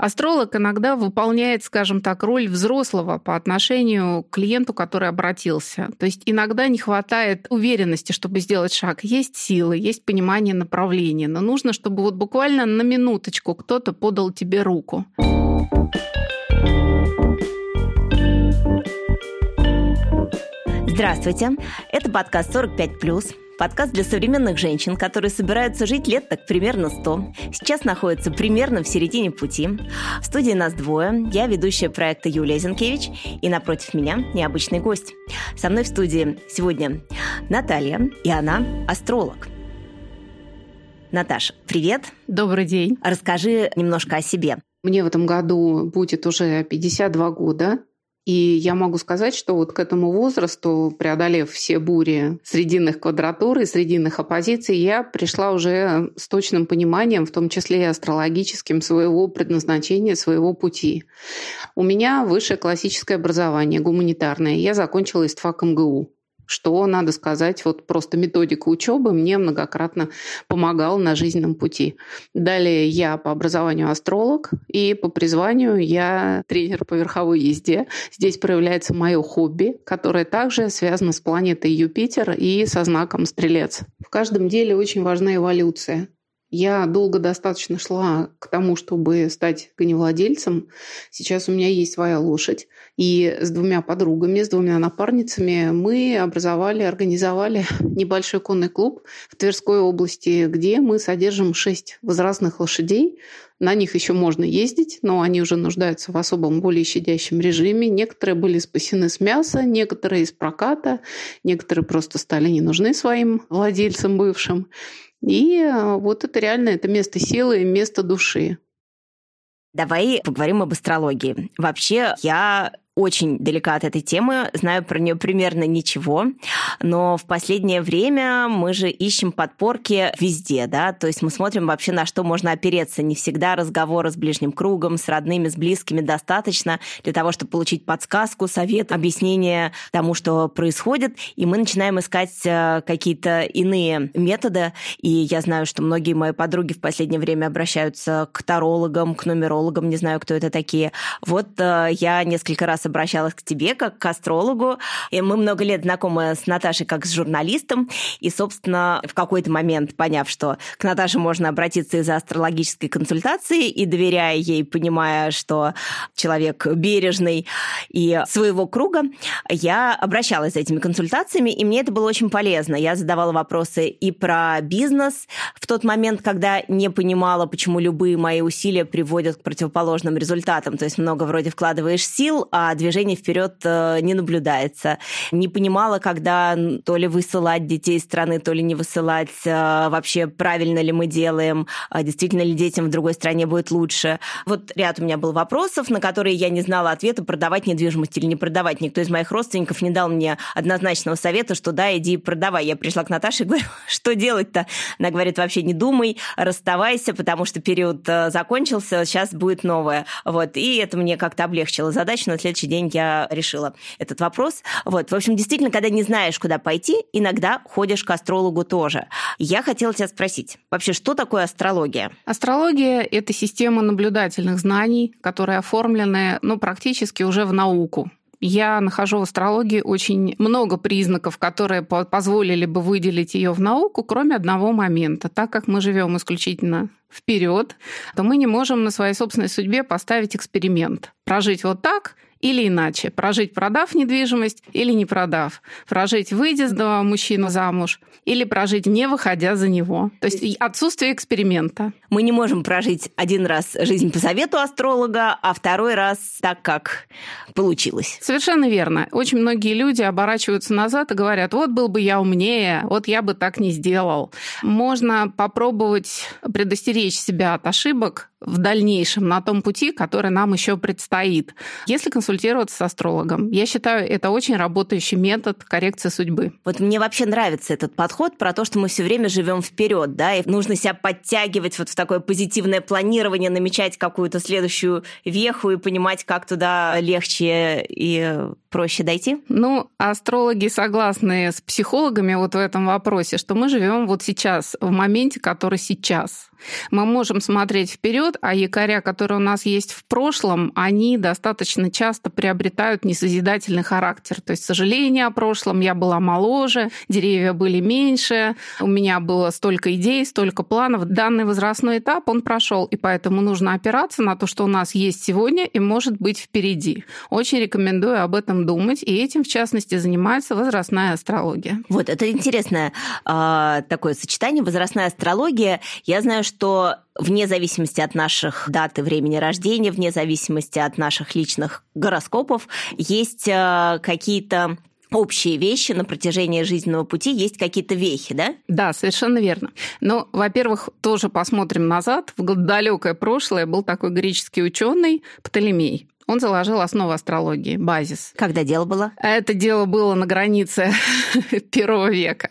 Астролог иногда выполняет, скажем так, роль взрослого по отношению к клиенту, который обратился. То есть иногда не хватает уверенности, чтобы сделать шаг. Есть силы, есть понимание направления, но нужно, чтобы вот буквально на минуточку кто-то подал тебе руку. Здравствуйте, это подкаст «45+,» подкаст для современных женщин, которые собираются жить лет так примерно 100. Сейчас находятся примерно в середине пути. В студии нас двое. Я ведущая проекта Юлия Зинкевич, и напротив меня необычный гость. Со мной в студии сегодня Наталья, и она астролог. Наташа, привет. Добрый день. Расскажи немножко о себе. Мне в этом году будет уже 52 года. И я могу сказать, что вот к этому возрасту, преодолев все бури срединных квадратур и срединных оппозиций, я пришла уже с точным пониманием, в том числе и астрологическим, своего предназначения, своего пути. У меня высшее классическое образование, гуманитарное. Я закончила ИСТФАК МГУ что, надо сказать, вот просто методика учебы мне многократно помогала на жизненном пути. Далее я по образованию астролог, и по призванию я тренер по верховой езде. Здесь проявляется мое хобби, которое также связано с планетой Юпитер и со знаком Стрелец. В каждом деле очень важна эволюция. Я долго достаточно шла к тому, чтобы стать коневладельцем. Сейчас у меня есть своя лошадь. И с двумя подругами, с двумя напарницами мы образовали, организовали небольшой конный клуб в Тверской области, где мы содержим шесть возрастных лошадей. На них еще можно ездить, но они уже нуждаются в особом более щадящем режиме. Некоторые были спасены с мяса, некоторые из проката, некоторые просто стали не нужны своим владельцам бывшим. И э, вот это реально это место силы, место души. Давай поговорим об астрологии. Вообще, я очень далека от этой темы, знаю про нее примерно ничего, но в последнее время мы же ищем подпорки везде, да, то есть мы смотрим вообще на что можно опереться. Не всегда разговоры с ближним кругом, с родными, с близкими достаточно для того, чтобы получить подсказку, совет, объяснение тому, что происходит, и мы начинаем искать э, какие-то иные методы, и я знаю, что многие мои подруги в последнее время обращаются к тарологам, к нумерологам, не знаю, кто это такие. Вот э, я несколько раз обращалась к тебе как к астрологу. И мы много лет знакомы с Наташей как с журналистом. И, собственно, в какой-то момент, поняв, что к Наташе можно обратиться из-за астрологической консультации и доверяя ей, понимая, что человек бережный и своего круга, я обращалась за этими консультациями, и мне это было очень полезно. Я задавала вопросы и про бизнес в тот момент, когда не понимала, почему любые мои усилия приводят к противоположным результатам. То есть много вроде вкладываешь сил, а движения вперед э, не наблюдается. Не понимала, когда то ли высылать детей из страны, то ли не высылать, э, вообще правильно ли мы делаем, а действительно ли детям в другой стране будет лучше. Вот ряд у меня был вопросов, на которые я не знала ответа, продавать недвижимость или не продавать. Никто из моих родственников не дал мне однозначного совета, что да, иди продавай. Я пришла к Наташе и говорю, что делать-то? Она говорит, вообще не думай, расставайся, потому что период э, закончился, сейчас будет новое. Вот. И это мне как-то облегчило задачу. На следующий день я решила этот вопрос. Вот, в общем, действительно, когда не знаешь, куда пойти, иногда ходишь к астрологу тоже. Я хотела тебя спросить, вообще, что такое астрология? Астрология — это система наблюдательных знаний, которые оформлены, ну, практически уже в науку. Я нахожу в астрологии очень много признаков, которые позволили бы выделить ее в науку, кроме одного момента. Так как мы живем исключительно вперед, то мы не можем на своей собственной судьбе поставить эксперимент. Прожить вот так — или иначе. Прожить, продав недвижимость или не продав. Прожить, выйдя за мужчину замуж или прожить, не выходя за него. То есть отсутствие эксперимента. Мы не можем прожить один раз жизнь по совету астролога, а второй раз так, как получилось. Совершенно верно. Очень многие люди оборачиваются назад и говорят, вот был бы я умнее, вот я бы так не сделал. Можно попробовать предостеречь себя от ошибок, в дальнейшем на том пути, который нам еще предстоит, если консультироваться с астрологом. Я считаю, это очень работающий метод коррекции судьбы. Вот мне вообще нравится этот подход про то, что мы все время живем вперед, да, и нужно себя подтягивать вот в такое позитивное планирование, намечать какую-то следующую веху и понимать, как туда легче и проще дойти? Ну, астрологи согласны с психологами вот в этом вопросе, что мы живем вот сейчас, в моменте, который сейчас. Мы можем смотреть вперед, а якоря, которые у нас есть в прошлом, они достаточно часто приобретают несозидательный характер. То есть сожаление о прошлом, я была моложе, деревья были меньше, у меня было столько идей, столько планов. Данный возрастной этап, он прошел, и поэтому нужно опираться на то, что у нас есть сегодня и может быть впереди. Очень рекомендую об этом думать, и этим, в частности, занимается возрастная астрология. Вот, это интересное э, такое сочетание, возрастная астрология. Я знаю, что вне зависимости от наших дат и времени рождения, вне зависимости от наших личных гороскопов, есть э, какие-то общие вещи на протяжении жизненного пути, есть какие-то вехи, да? Да, совершенно верно. Но, ну, во-первых, тоже посмотрим назад. В далекое прошлое был такой греческий ученый Птолемей. Он заложил основу астрологии, базис. Когда дело было? Это дело было на границе первого века.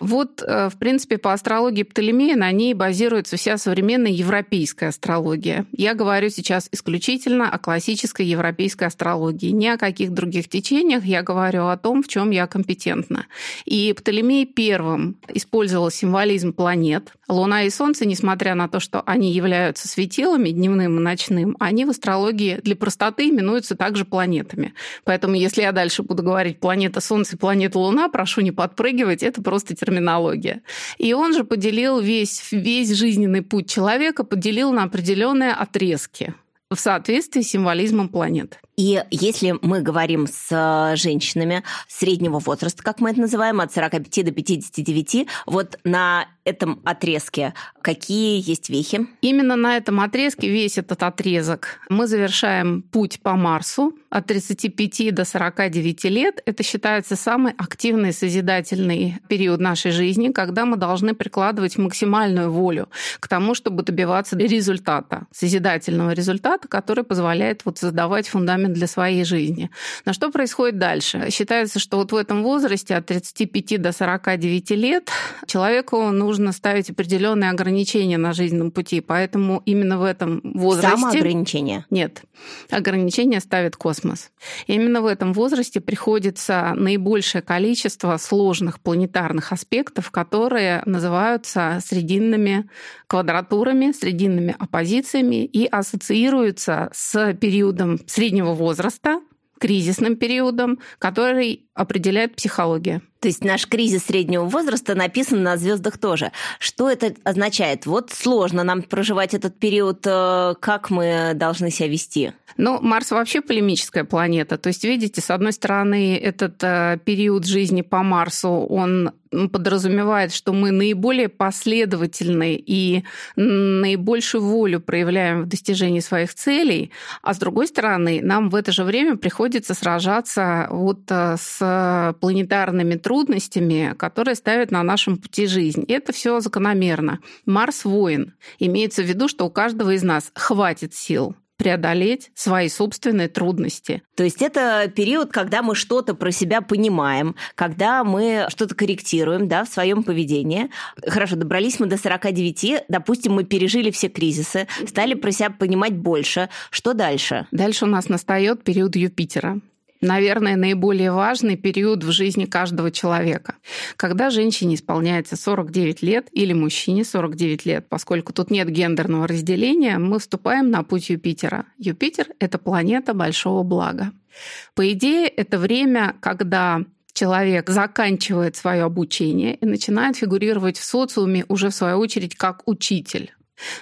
Вот, э, в принципе, по астрологии Птолемея на ней базируется вся современная европейская астрология. Я говорю сейчас исключительно о классической европейской астрологии. Ни о каких других течениях. Я говорю о том, в чем я компетентна. И Птолемей первым использовал символизм планет. Луна и Солнце, несмотря на то, что они являются светилами дневным и ночным, они в астрологии для простоты частоты именуются также планетами. Поэтому если я дальше буду говорить планета Солнце, планета Луна, прошу не подпрыгивать, это просто терминология. И он же поделил весь, весь жизненный путь человека, поделил на определенные отрезки в соответствии с символизмом планет. И если мы говорим с женщинами среднего возраста, как мы это называем, от 45 до 59, вот на этом отрезке какие есть вехи? Именно на этом отрезке, весь этот отрезок, мы завершаем путь по Марсу от 35 до 49 лет. Это считается самый активный созидательный период нашей жизни, когда мы должны прикладывать максимальную волю к тому, чтобы добиваться результата, созидательного результата, который позволяет вот создавать фундамент для своей жизни. Но что происходит дальше? Считается, что вот в этом возрасте от 35 до 49 лет человеку нужно ставить определенные ограничения на жизненном пути, поэтому именно в этом возрасте... Самоограничения? Нет. Ограничения ставит космос. И именно в этом возрасте приходится наибольшее количество сложных планетарных аспектов, которые называются срединными квадратурами, срединными оппозициями и ассоциируются с периодом среднего возраста, кризисным периодом, который определяет психология. То есть наш кризис среднего возраста написан на звездах тоже. Что это означает? Вот сложно нам проживать этот период. Э, как мы должны себя вести? Ну, Марс вообще полемическая планета. То есть, видите, с одной стороны, этот э, период жизни по Марсу, он подразумевает, что мы наиболее последовательны и наибольшую волю проявляем в достижении своих целей, а с другой стороны, нам в это же время приходится сражаться вот э, с планетарными трудностями, которые ставят на нашем пути жизнь. И это все закономерно. Марс воин. Имеется в виду, что у каждого из нас хватит сил преодолеть свои собственные трудности. То есть это период, когда мы что-то про себя понимаем, когда мы что-то корректируем да, в своем поведении. Хорошо, добрались мы до 49, допустим, мы пережили все кризисы, стали про себя понимать больше. Что дальше? Дальше у нас настает период Юпитера наверное, наиболее важный период в жизни каждого человека. Когда женщине исполняется 49 лет или мужчине 49 лет, поскольку тут нет гендерного разделения, мы вступаем на путь Юпитера. Юпитер — это планета большого блага. По идее, это время, когда человек заканчивает свое обучение и начинает фигурировать в социуме уже в свою очередь как учитель.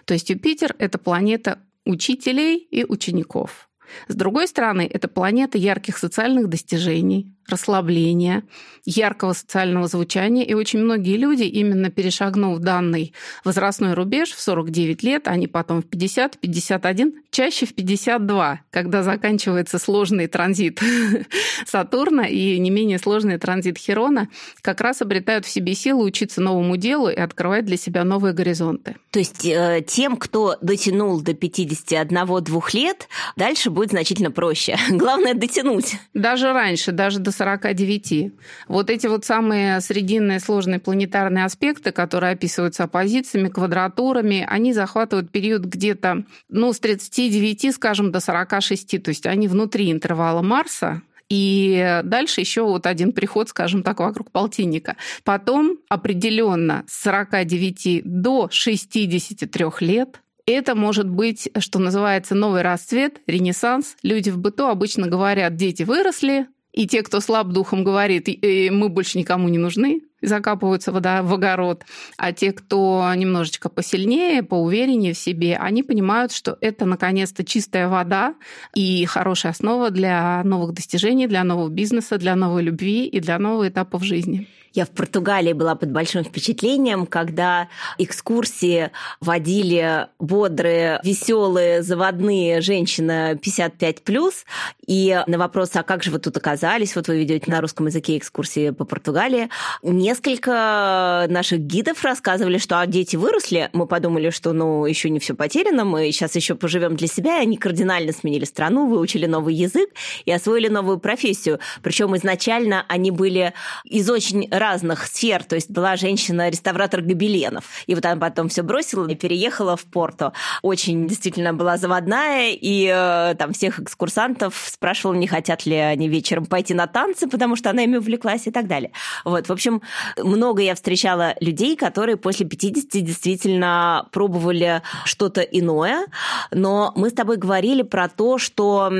То есть Юпитер — это планета учителей и учеников. С другой стороны, это планета ярких социальных достижений, расслабления, яркого социального звучания. И очень многие люди, именно перешагнув данный возрастной рубеж в 49 лет, они потом в 50, 51, чаще в 52, когда заканчивается сложный транзит Сатурна и не менее сложный транзит Херона, как раз обретают в себе силы учиться новому делу и открывать для себя новые горизонты. То есть э, тем, кто дотянул до 51-2 лет, дальше будет значительно проще. Главное дотянуть. Даже раньше, даже до 49. Вот эти вот самые срединные сложные планетарные аспекты, которые описываются оппозициями, квадратурами, они захватывают период где-то ну, с 39, скажем, до 46. То есть они внутри интервала Марса, и дальше еще вот один приход, скажем так, вокруг полтинника. Потом определенно с 49 до 63 лет это может быть, что называется, новый расцвет, ренессанс. Люди в быту обычно говорят, дети выросли, и те, кто слаб духом, говорит, мы больше никому не нужны, закапываются вода в огород. А те, кто немножечко посильнее, поувереннее в себе, они понимают, что это наконец-то чистая вода и хорошая основа для новых достижений, для нового бизнеса, для новой любви и для нового этапа в жизни. Я в Португалии была под большим впечатлением, когда экскурсии водили бодрые, веселые, заводные женщины 55+, и на вопрос, а как же вы тут оказались, вот вы ведете на русском языке экскурсии по Португалии, несколько наших гидов рассказывали, что а дети выросли, мы подумали, что ну еще не все потеряно, мы сейчас еще поживем для себя, и они кардинально сменили страну, выучили новый язык и освоили новую профессию. Причем изначально они были из очень сфер. То есть была женщина-реставратор гобеленов. И вот она потом все бросила и переехала в Порту. Очень действительно была заводная, и э, там всех экскурсантов спрашивала, не хотят ли они вечером пойти на танцы, потому что она ими увлеклась и так далее. Вот, в общем, много я встречала людей, которые после 50 действительно пробовали что-то иное, но мы с тобой говорили про то, что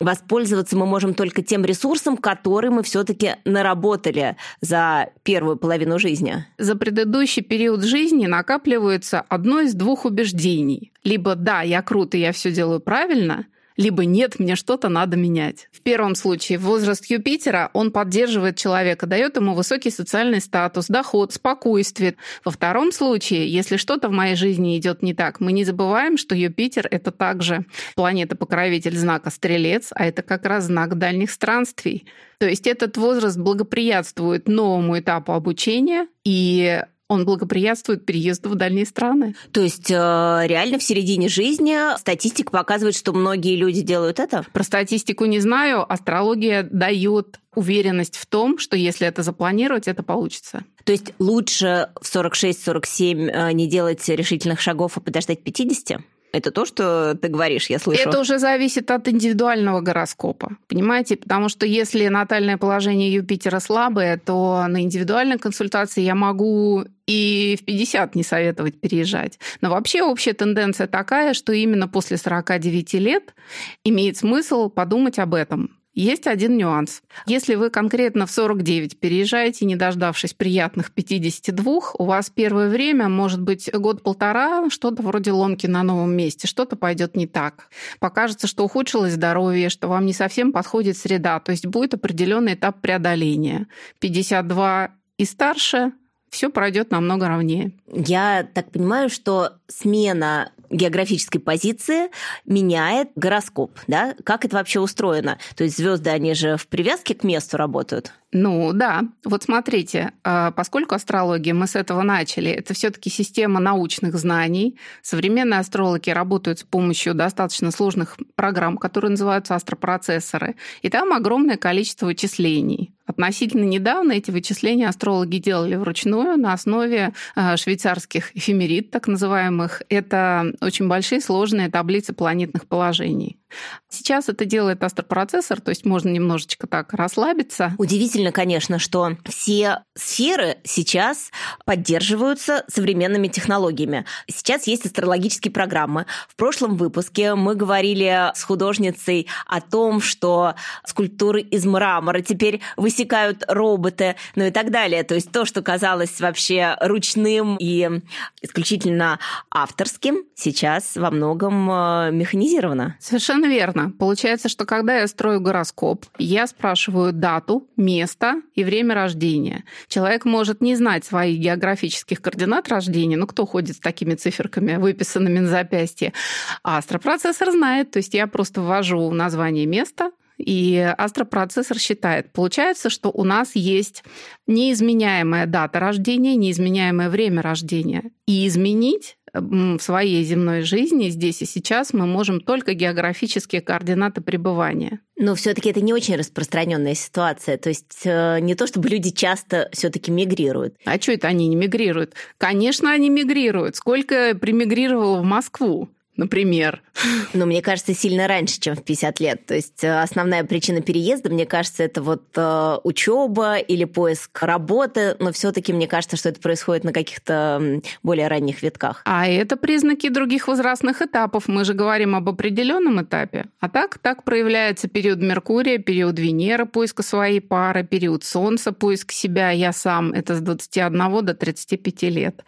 воспользоваться мы можем только тем ресурсом, который мы все-таки наработали за первую половину жизни. За предыдущий период жизни накапливается одно из двух убеждений. Либо да, я круто, я все делаю правильно, либо нет, мне что-то надо менять. В первом случае возраст Юпитера, он поддерживает человека, дает ему высокий социальный статус, доход, спокойствие. Во втором случае, если что-то в моей жизни идет не так, мы не забываем, что Юпитер — это также планета-покровитель знака Стрелец, а это как раз знак дальних странствий. То есть этот возраст благоприятствует новому этапу обучения, и он благоприятствует переезду в дальние страны. То есть э, реально в середине жизни статистика показывает, что многие люди делают это? Про статистику не знаю. Астрология дает уверенность в том, что если это запланировать, это получится. То есть лучше в 46-47 э, не делать решительных шагов, а подождать 50? Это то, что ты говоришь, я слышу. Это уже зависит от индивидуального гороскопа. Понимаете? Потому что если натальное положение Юпитера слабое, то на индивидуальной консультации я могу и в 50 не советовать переезжать. Но вообще общая тенденция такая, что именно после 49 лет имеет смысл подумать об этом. Есть один нюанс. Если вы конкретно в 49 переезжаете, не дождавшись приятных 52, у вас первое время, может быть, год-полтора, что-то вроде ломки на новом месте, что-то пойдет не так. Покажется, что ухудшилось здоровье, что вам не совсем подходит среда, то есть будет определенный этап преодоления. 52 и старше все пройдет намного ровнее. Я так понимаю, что смена географической позиции меняет гороскоп, да? Как это вообще устроено? То есть звезды, они же в привязке к месту работают? Ну да, вот смотрите, а, поскольку астрология, мы с этого начали, это все-таки система научных знаний. Современные астрологи работают с помощью достаточно сложных программ, которые называются астропроцессоры, и там огромное количество вычислений. Относительно недавно эти вычисления астрологи делали вручную на основе а, швейцарских эфемерид, так называемых. Это очень большие сложные таблицы планетных положений. Сейчас это делает астропроцессор, то есть можно немножечко так расслабиться. Удивительно, конечно, что все сферы сейчас поддерживаются современными технологиями. Сейчас есть астрологические программы. В прошлом выпуске мы говорили с художницей о том, что скульптуры из мрамора теперь высекают роботы, ну и так далее. То есть то, что казалось вообще ручным и исключительно авторским, сейчас во многом э, механизировано. Совершенно верно. Получается, что когда я строю гороскоп, я спрашиваю дату, место и время рождения. Человек может не знать своих географических координат рождения, ну кто ходит с такими циферками, выписанными на запястье, а астропроцессор знает, то есть я просто ввожу название места, и астропроцессор считает. Получается, что у нас есть неизменяемая дата рождения, неизменяемое время рождения. И изменить в своей земной жизни здесь и сейчас мы можем только географические координаты пребывания. Но все-таки это не очень распространенная ситуация. То есть э, не то, чтобы люди часто все-таки мигрируют. А что это они не мигрируют? Конечно, они мигрируют. Сколько примигрировало в Москву? Например. Но мне кажется, сильно раньше, чем в 50 лет. То есть э, основная причина переезда, мне кажется, это вот э, учеба или поиск работы, но все-таки мне кажется, что это происходит на каких-то более ранних витках. А это признаки других возрастных этапов. Мы же говорим об определенном этапе. А так, так проявляется период Меркурия, период Венеры, поиска своей пары, период Солнца, поиск себя, я сам. Это с 21 до 35 лет.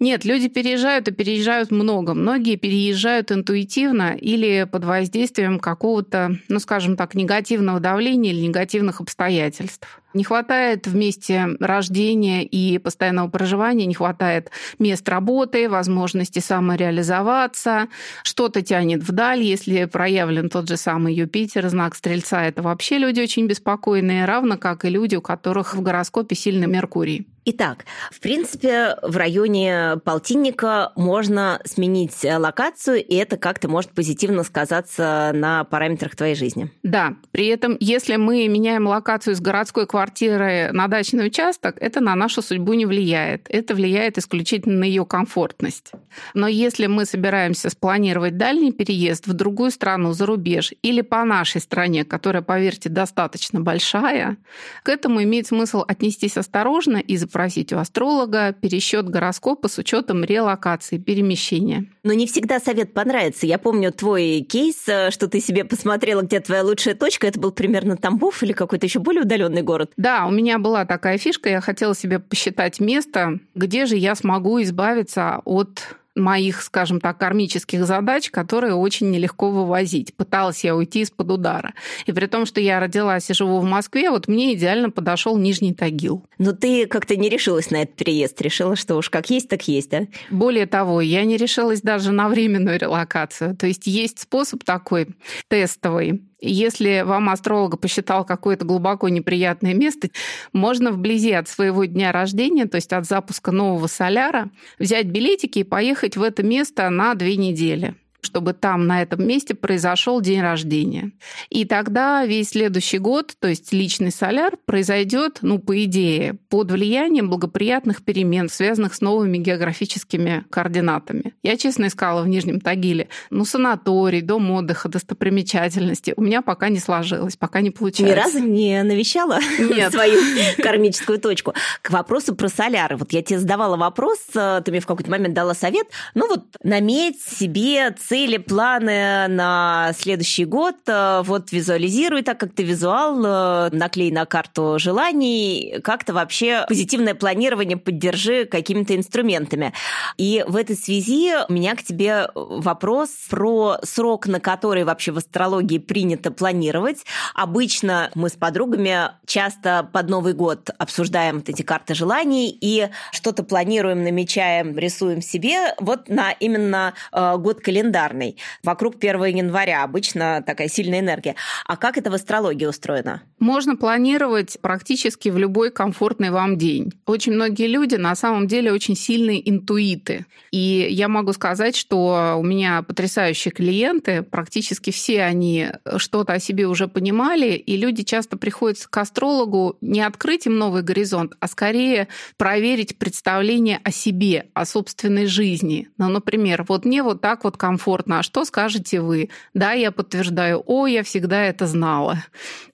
Нет, люди переезжают и переезжают много. Многие переезжают интуитивно или под воздействием какого-то, ну, скажем так, негативного давления или негативных обстоятельств. Не хватает в месте рождения и постоянного проживания, не хватает мест работы, возможности самореализоваться, что-то тянет вдаль, если проявлен тот же самый Юпитер, знак Стрельца, это вообще люди очень беспокойные, равно как и люди, у которых в гороскопе сильный Меркурий. Итак, в принципе, в районе полтинника можно сменить локацию, и это как-то может позитивно сказаться на параметрах твоей жизни. Да, при этом, если мы меняем локацию с городской квартиры квартиры на дачный участок, это на нашу судьбу не влияет. Это влияет исключительно на ее комфортность. Но если мы собираемся спланировать дальний переезд в другую страну, за рубеж, или по нашей стране, которая, поверьте, достаточно большая, к этому имеет смысл отнестись осторожно и запросить у астролога пересчет гороскопа с учетом релокации, перемещения. Но не всегда совет понравится. Я помню твой кейс, э, что ты себе посмотрела, где твоя лучшая точка. Это был примерно Тамбов или какой-то еще более удаленный город. Да, у меня была такая фишка, я хотела себе посчитать место, где же я смогу избавиться от моих, скажем так, кармических задач, которые очень нелегко вывозить. Пыталась я уйти из-под удара. И при том, что я родилась и живу в Москве, вот мне идеально подошел Нижний Тагил. Но ты как-то не решилась на этот переезд, решила, что уж как есть, так есть, да? Более того, я не решилась даже на временную релокацию. То есть есть способ такой тестовый. Если вам астролог посчитал какое-то глубоко неприятное место, можно вблизи от своего дня рождения, то есть от запуска нового соляра, взять билетики и поехать в это место на две недели чтобы там, на этом месте, произошел день рождения. И тогда весь следующий год, то есть личный соляр, произойдет, ну, по идее, под влиянием благоприятных перемен, связанных с новыми географическими координатами. Я, честно, искала в Нижнем Тагиле, ну, санаторий, дом отдыха, достопримечательности. У меня пока не сложилось, пока не получается. Ни разу не навещала Нет. свою кармическую точку. К вопросу про соляры. Вот я тебе задавала вопрос, э, ты мне в какой-то момент дала совет. Ну вот наметь себе цели, планы на следующий год. Э, вот визуализируй так, как ты визуал, э, наклей на карту желаний, как-то вообще позитивное планирование поддержи какими-то инструментами. И в этой связи у меня к тебе вопрос про срок, на который вообще в астрологии принято планировать. Обычно мы с подругами часто под Новый год обсуждаем вот эти карты желаний и что-то планируем, намечаем, рисуем себе вот на именно э, год календаря календарный. Вокруг 1 января обычно такая сильная энергия. А как это в астрологии устроено? Можно планировать практически в любой комфортный вам день. Очень многие люди на самом деле очень сильные интуиты. И я могу сказать, что у меня потрясающие клиенты, практически все они что-то о себе уже понимали, и люди часто приходят к астрологу не открыть им новый горизонт, а скорее проверить представление о себе, о собственной жизни. Ну, например, вот мне вот так вот комфортно комфортно. А что скажете вы? Да, я подтверждаю. О, я всегда это знала.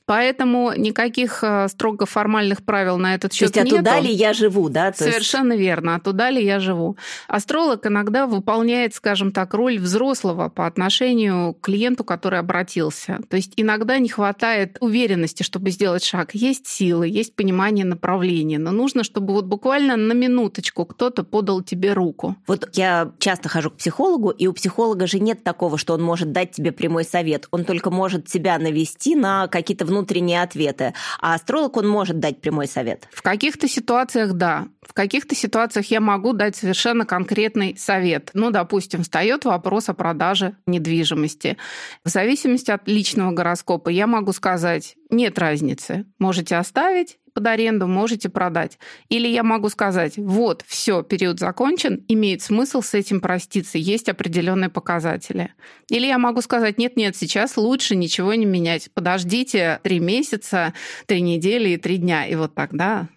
Поэтому никаких э, строго формальных правил на этот счет нет. То есть нету. оттуда ли я живу, да? То Совершенно есть... верно, оттуда ли я живу. Астролог иногда выполняет, скажем так, роль взрослого по отношению к клиенту, который обратился. То есть иногда не хватает уверенности, чтобы сделать шаг. Есть силы, есть понимание направления, но нужно, чтобы вот буквально на минуточку кто-то подал тебе руку. Вот я часто хожу к психологу, и у психолога же нет такого, что он может дать тебе прямой совет. Он только может тебя навести на какие-то внутренние ответы. А астролог, он может дать прямой совет? В каких-то ситуациях да. В каких-то ситуациях я могу дать совершенно конкретный совет. Ну, допустим, встает вопрос о продаже недвижимости. В зависимости от личного гороскопа я могу сказать, нет разницы. Можете оставить под аренду, можете продать. Или я могу сказать, вот, все, период закончен, имеет смысл с этим проститься, есть определенные показатели. Или я могу сказать, нет-нет, сейчас лучше ничего не менять, подождите три месяца, три недели и три дня, и вот тогда...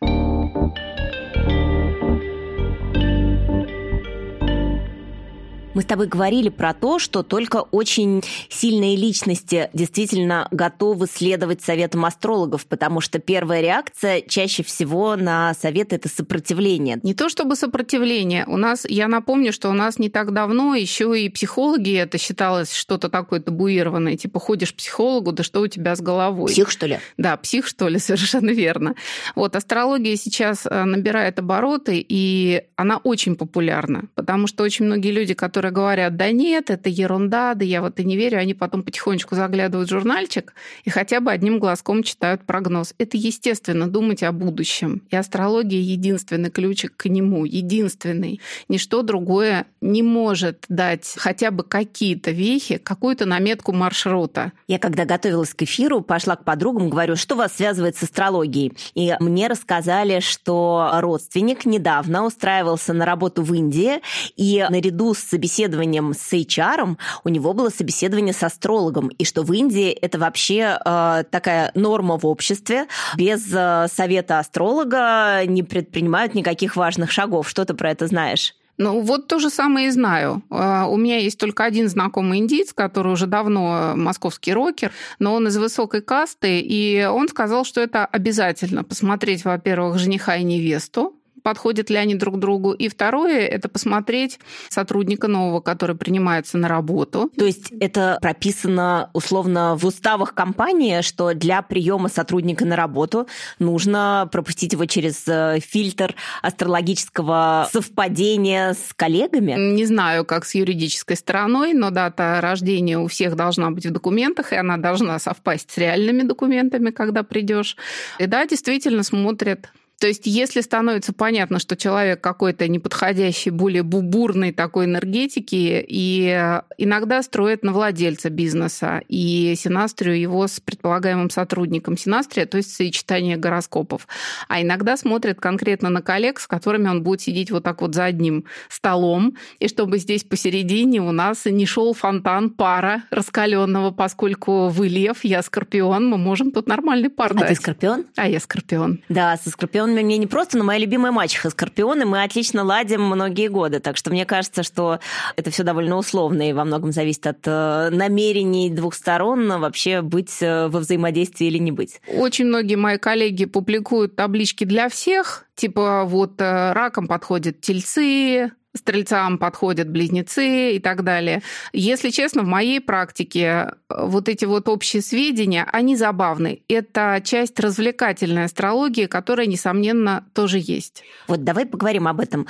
Мы с тобой говорили про то, что только очень сильные личности действительно готовы следовать советам астрологов, потому что первая реакция чаще всего на совет это сопротивление. Не то чтобы сопротивление. У нас, я напомню, что у нас не так давно еще и психологи это считалось что-то такое табуированное. Типа ходишь к психологу, да что у тебя с головой? Псих, что ли? Да, псих, что ли, совершенно верно. Вот астрология сейчас э, набирает обороты, и она очень популярна, потому что очень многие люди, которые которые говорят, да нет, это ерунда, да я вот и не верю, они потом потихонечку заглядывают в журнальчик и хотя бы одним глазком читают прогноз. Это естественно, думать о будущем. И астрология единственный ключик к нему, единственный. Ничто другое не может дать хотя бы какие-то вехи, какую-то наметку маршрута. Я когда готовилась к эфиру, пошла к подругам, говорю, что вас связывает с астрологией? И мне рассказали, что родственник недавно устраивался на работу в Индии, и наряду с собеседованием собеседованием с HR, у него было собеседование с астрологом, и что в Индии это вообще э, такая норма в обществе. Без э, совета астролога не предпринимают никаких важных шагов. Что ты про это знаешь? Ну, вот то же самое и знаю. Э, у меня есть только один знакомый индиец, который уже давно московский рокер, но он из высокой касты, и он сказал, что это обязательно посмотреть, во-первых, жениха и невесту, подходят ли они друг другу. И второе – это посмотреть сотрудника нового, который принимается на работу. То есть это прописано условно в уставах компании, что для приема сотрудника на работу нужно пропустить его через э, фильтр астрологического совпадения с коллегами? Не знаю, как с юридической стороной, но дата рождения у всех должна быть в документах, и она должна совпасть с реальными документами, когда придешь. И да, действительно смотрят то есть, если становится понятно, что человек какой-то неподходящий, более бубурной такой энергетики, и иногда строят на владельца бизнеса, и синастрию его с предполагаемым сотрудником синастрия, то есть сочетание гороскопов. А иногда смотрят конкретно на коллег, с которыми он будет сидеть вот так вот за одним столом, и чтобы здесь посередине у нас не шел фонтан пара раскаленного, поскольку вы лев, я скорпион, мы можем тут нормальный пар а дать. ты скорпион? А я скорпион. Да, со скорпион он мне не просто, но моя любимая мачеха Скорпион, и мы отлично ладим многие годы. Так что мне кажется, что это все довольно условно и во многом зависит от э, намерений двух сторон вообще быть э, во взаимодействии или не быть. Очень многие мои коллеги публикуют таблички для всех, типа вот э, раком подходят тельцы, стрельцам подходят близнецы и так далее. Если честно, в моей практике э, вот эти вот общие сведения, они забавны. Это часть развлекательной астрологии, которая, несомненно, тоже есть. Вот давай поговорим об этом.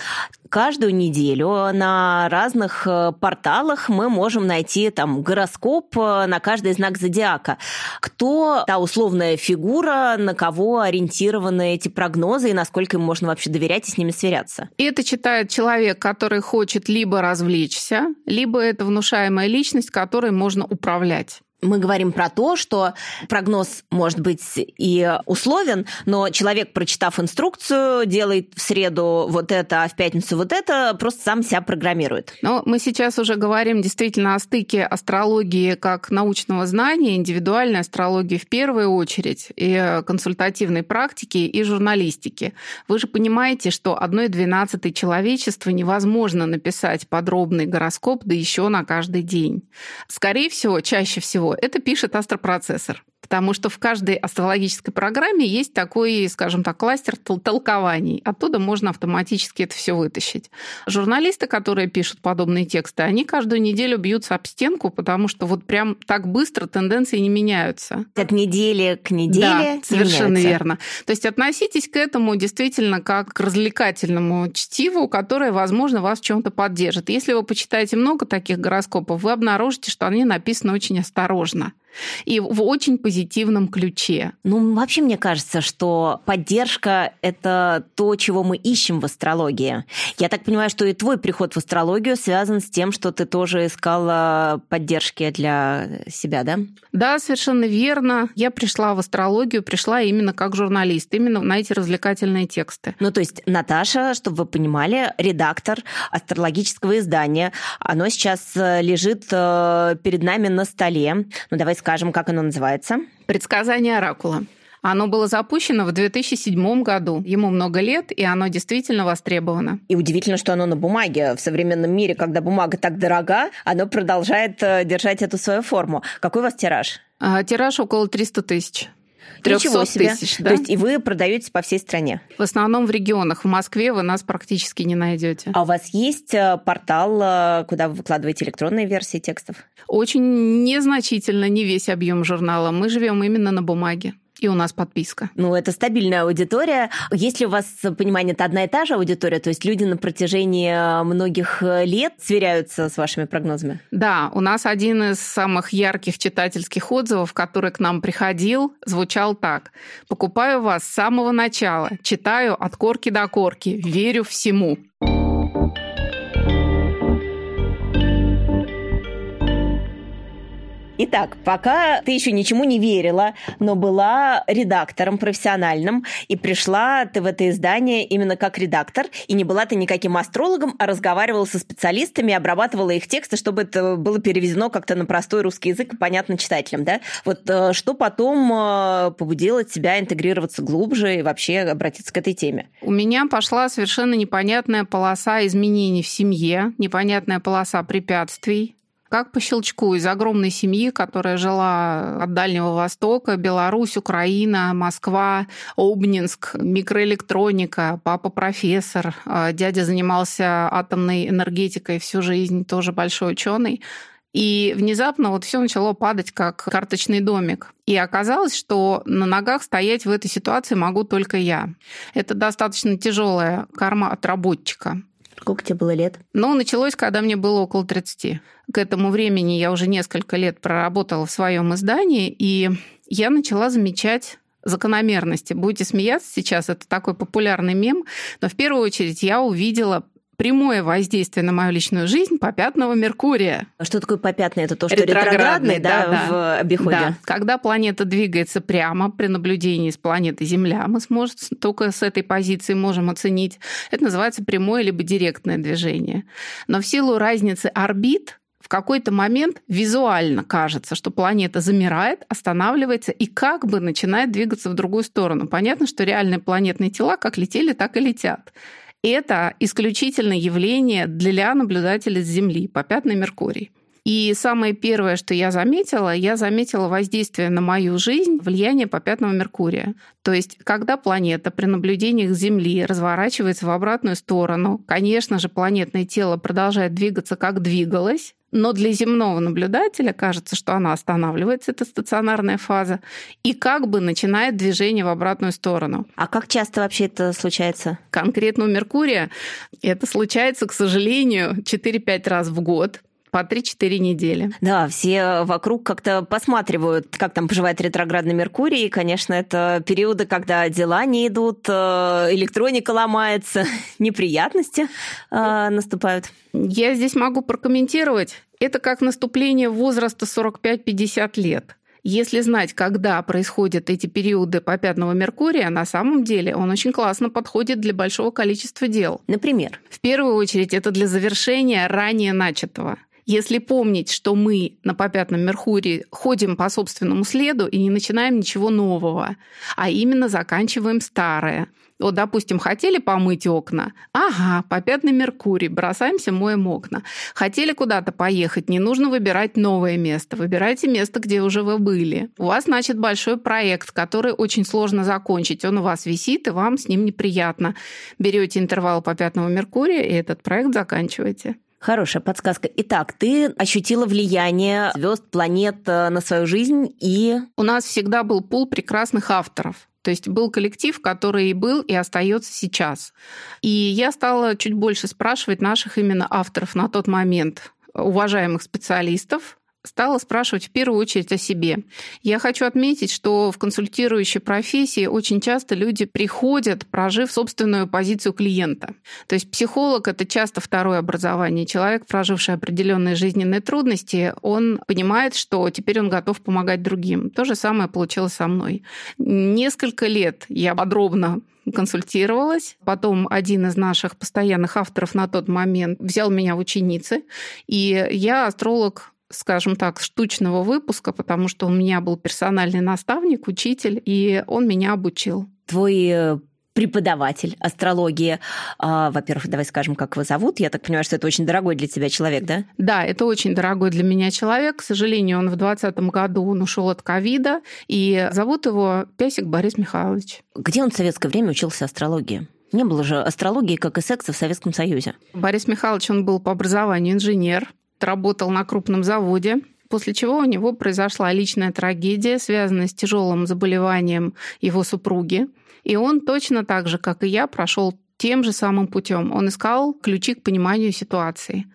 Каждую неделю на разных э, порталах мы можем найти там гороскоп э, на каждый знак зодиака. Кто та условная фигура, на кого ориентированы эти прогнозы и насколько им можно вообще доверять и с ними сверяться? И это читает человек, который хочет либо развлечься, либо это внушаемая личность, которой можно управлять мы говорим про то, что прогноз может быть и условен, но человек, прочитав инструкцию, делает в среду вот это, а в пятницу вот это, просто сам себя программирует. Но мы сейчас уже говорим действительно о стыке астрологии как научного знания, индивидуальной астрологии в первую очередь, и консультативной практики, и журналистики. Вы же понимаете, что одной двенадцатой человечества невозможно написать подробный гороскоп, да еще на каждый день. Скорее всего, чаще всего это пишет астропроцессор. Потому что в каждой астрологической программе есть такой, скажем так, кластер толкований. Оттуда можно автоматически это все вытащить. Журналисты, которые пишут подобные тексты, они каждую неделю бьются об стенку, потому что вот прям так быстро тенденции не меняются. От недели к неделе Да, совершенно меняются. верно. То есть относитесь к этому действительно как к развлекательному чтиву, которое, возможно, вас в чем-то поддержит. Если вы почитаете много таких гороскопов, вы обнаружите, что они написаны очень осторожно и в очень позитивном ключе. Ну, вообще мне кажется, что поддержка — это то, чего мы ищем в астрологии. Я так понимаю, что и твой приход в астрологию связан с тем, что ты тоже искала поддержки для себя, да? Да, совершенно верно. Я пришла в астрологию, пришла именно как журналист, именно на эти развлекательные тексты. Ну, то есть Наташа, чтобы вы понимали, редактор астрологического издания. Оно сейчас э, лежит э, перед нами на столе. Ну, давай скажем, как оно называется? Предсказание оракула. Оно было запущено в 2007 году. Ему много лет, и оно действительно востребовано. И удивительно, что оно на бумаге. В современном мире, когда бумага так дорога, оно продолжает э, держать эту свою форму. Какой у вас тираж? А, тираж около 300 тысяч. 300 тысяч, да? То есть и вы продаете по всей стране? В основном в регионах. В Москве вы нас практически не найдете. А у вас есть э, портал, э, куда вы выкладываете электронные версии текстов? Очень незначительно, не весь объем журнала. Мы живем именно на бумаге. И у нас подписка. Ну, это стабильная аудитория. Есть ли у вас понимание, это одна и та же аудитория? То есть люди на протяжении э, многих э, лет сверяются с вашими прогнозами? Да, у нас один из самых ярких читательских отзывов, который к нам приходил, звучал так. «Покупаю вас с самого начала, читаю от корки до корки, верю всему». Итак, пока ты еще ничему не верила, но была редактором профессиональным и пришла ты в это издание именно как редактор, и не была ты никаким астрологом, а разговаривала со специалистами, обрабатывала их тексты, чтобы это было переведено как-то на простой русский язык и понятно читателям, да? Вот э, что потом э, побудило тебя интегрироваться глубже и вообще обратиться к этой теме? У меня пошла совершенно непонятная полоса изменений в семье, непонятная полоса препятствий, как по щелчку из огромной семьи, которая жила от Дальнего Востока, Беларусь, Украина, Москва, Обнинск, микроэлектроника, папа профессор, а дядя занимался атомной энергетикой всю жизнь, тоже большой ученый. И внезапно вот все начало падать как карточный домик. И оказалось, что на ногах стоять в этой ситуации могу только я. Это достаточно тяжелая карма отработчика. Сколько тебе было лет? Ну, началось, когда мне было около 30. К этому времени я уже несколько лет проработала в своем издании, и я начала замечать закономерности. Будете смеяться сейчас, это такой популярный мем, но в первую очередь я увидела прямое воздействие на мою личную жизнь попятного Меркурия. Что такое попятный? Это то, что ретроградный, да, да, в обиходе? Да. Когда планета двигается прямо при наблюдении с планеты Земля, мы сможем только с этой позиции можем оценить. Это называется прямое либо директное движение. Но в силу разницы орбит в какой-то момент визуально кажется, что планета замирает, останавливается и как бы начинает двигаться в другую сторону. Понятно, что реальные планетные тела как летели, так и летят. Это исключительно явление для наблюдателей с Земли, попятный Меркурий. И самое первое, что я заметила, я заметила воздействие на мою жизнь влияние попятного Меркурия. То есть, когда планета при наблюдениях Земли разворачивается в обратную сторону, конечно же, планетное тело продолжает двигаться, как двигалось, но для земного наблюдателя кажется, что она останавливается, это стационарная фаза, и как бы начинает движение в обратную сторону. А как часто вообще это случается? Конкретно у Меркурия это случается, к сожалению, 4-5 раз в год по 3-4 недели. Да, все вокруг как-то посматривают, как там поживает ретроградный Меркурий. И, конечно, это периоды, когда дела не идут, э, электроника ломается, неприятности э, наступают. Я здесь могу прокомментировать. Это как наступление возраста 45-50 лет. Если знать, когда происходят эти периоды попятного Меркурия, на самом деле он очень классно подходит для большого количества дел. Например? В первую очередь это для завершения ранее начатого. Если помнить, что мы на попятном Меркурии ходим по собственному следу и не начинаем ничего нового, а именно заканчиваем старое. Вот, допустим, хотели помыть окна? Ага, попятный Меркурий, бросаемся, моем окна. Хотели куда-то поехать? Не нужно выбирать новое место. Выбирайте место, где уже вы были. У вас, значит, большой проект, который очень сложно закончить. Он у вас висит, и вам с ним неприятно. Берете интервал попятного Меркурия, и этот проект заканчиваете. Хорошая подсказка. Итак, ты ощутила влияние звезд, планет э, на свою жизнь и... У нас всегда был пул прекрасных авторов. То есть был коллектив, который и был, и остается сейчас. И я стала чуть больше спрашивать наших именно авторов на тот момент, уважаемых специалистов, стала спрашивать в первую очередь о себе. Я хочу отметить, что в консультирующей профессии очень часто люди приходят, прожив собственную позицию клиента. То есть психолог — это часто второе образование. Человек, проживший определенные жизненные трудности, он понимает, что теперь он готов помогать другим. То же самое получилось со мной. Несколько лет я подробно консультировалась. Потом один из наших постоянных авторов на тот момент взял меня в ученицы. И я астролог скажем так, штучного выпуска, потому что у меня был персональный наставник, учитель, и он меня обучил. Твой э, преподаватель астрологии. А, во-первых, давай скажем, как его зовут. Я так понимаю, что это очень дорогой для тебя человек, да? Да, это очень дорогой для меня человек. К сожалению, он в 2020 году он ушел от ковида, и зовут его Песик Борис Михайлович. Где он в советское время учился астрологии? Не было же астрологии, как и секса в Советском Союзе. Борис Михайлович, он был по образованию инженер, работал на крупном заводе, после чего у него произошла личная трагедия, связанная с тяжелым заболеванием его супруги. И он точно так же, как и я, прошел тем же самым путем. Он искал ключи к пониманию ситуации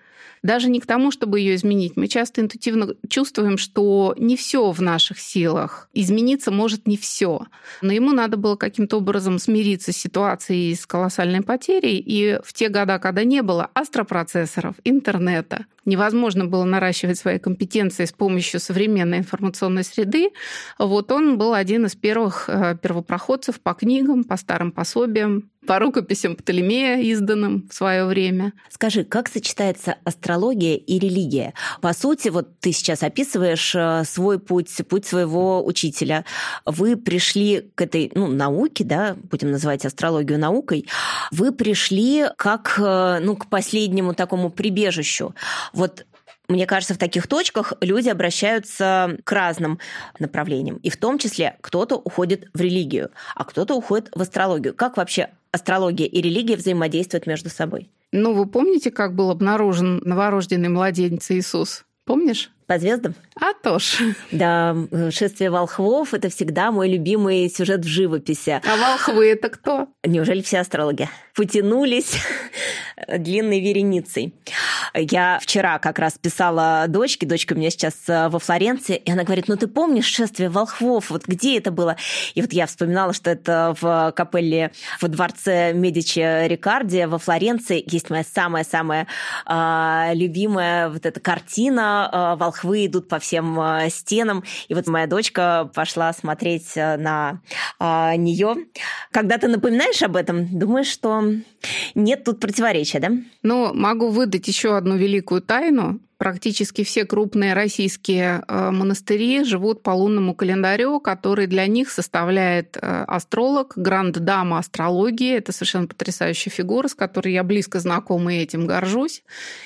даже не к тому, чтобы ее изменить. Мы часто интуитивно чувствуем, что не все в наших силах. Измениться может не все. Но ему надо было каким-то образом смириться с ситуацией с колоссальной потерей. И в те годы, когда не было астропроцессоров, интернета, невозможно было наращивать свои компетенции с помощью современной информационной среды, вот он был один из первых э, первопроходцев по книгам, по старым пособиям, по рукописям Птолемея, изданным в свое время. Скажи, как сочетается астрология и религия? По сути, вот ты сейчас описываешь э, свой путь, путь своего учителя. Вы пришли к этой ну, науке, да, будем называть астрологию наукой, вы пришли как э, ну, к последнему такому прибежищу. Вот мне кажется, в таких точках люди обращаются к разным направлениям. И в том числе кто-то уходит в религию, а кто-то уходит в астрологию. Как вообще астрология и религия взаимодействуют между собой? Ну, вы помните, как был обнаружен новорожденный младенец Иисус? Помнишь? По звездам? А то ж. Да, «Шествие волхвов» — это всегда мой любимый сюжет в живописи. А волхвы — это кто? Неужели все астрологи? Потянулись длинной вереницей. Я вчера как раз писала дочке, дочка у меня сейчас э, во Флоренции, и она говорит, ну ты помнишь шествие волхвов, вот где это было? И вот я вспоминала, что это в капелле во дворце Медичи Рикарди во Флоренции есть моя самая-самая э, любимая вот эта картина э, «Волхвы идут по всем э, стенам». И вот моя дочка пошла смотреть э, на э, нее. Когда ты напоминаешь об этом, думаешь, что нет тут противоречия, да? Ну, могу выдать еще одну великую тайну. Практически все крупные российские э, монастыри живут по лунному календарю, который для них составляет э, астролог, гранд-дама астрологии. Это совершенно потрясающая фигура, с которой я близко знакома и этим горжусь.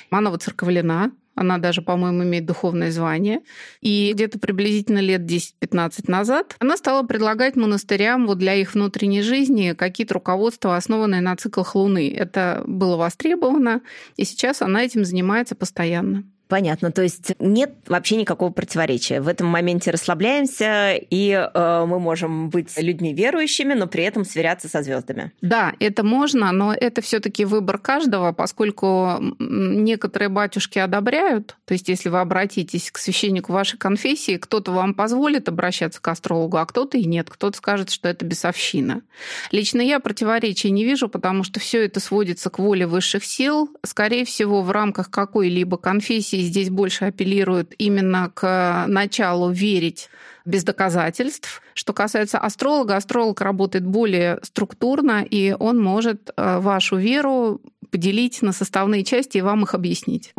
Она воцерковлена она даже, по-моему, имеет духовное звание. И где-то приблизительно лет 10-15 назад она стала предлагать монастырям вот для их внутренней жизни какие-то руководства, основанные на циклах Луны. Это было востребовано, и сейчас она этим занимается постоянно. Понятно. То есть нет вообще никакого противоречия. В этом моменте расслабляемся, и э, мы можем быть людьми верующими, но при этом сверяться со звездами. Да, это можно, но это все-таки выбор каждого, поскольку некоторые батюшки одобряют. То есть, если вы обратитесь к священнику вашей конфессии, кто-то вам позволит обращаться к астрологу, а кто-то и нет. Кто-то скажет, что это бесовщина. Лично я противоречия не вижу, потому что все это сводится к воле высших сил. Скорее всего, в рамках какой-либо конфессии и здесь больше апеллируют именно к началу верить без доказательств. Что касается астролога, астролог работает более структурно, и он может э, вашу веру поделить на составные части и вам их объяснить.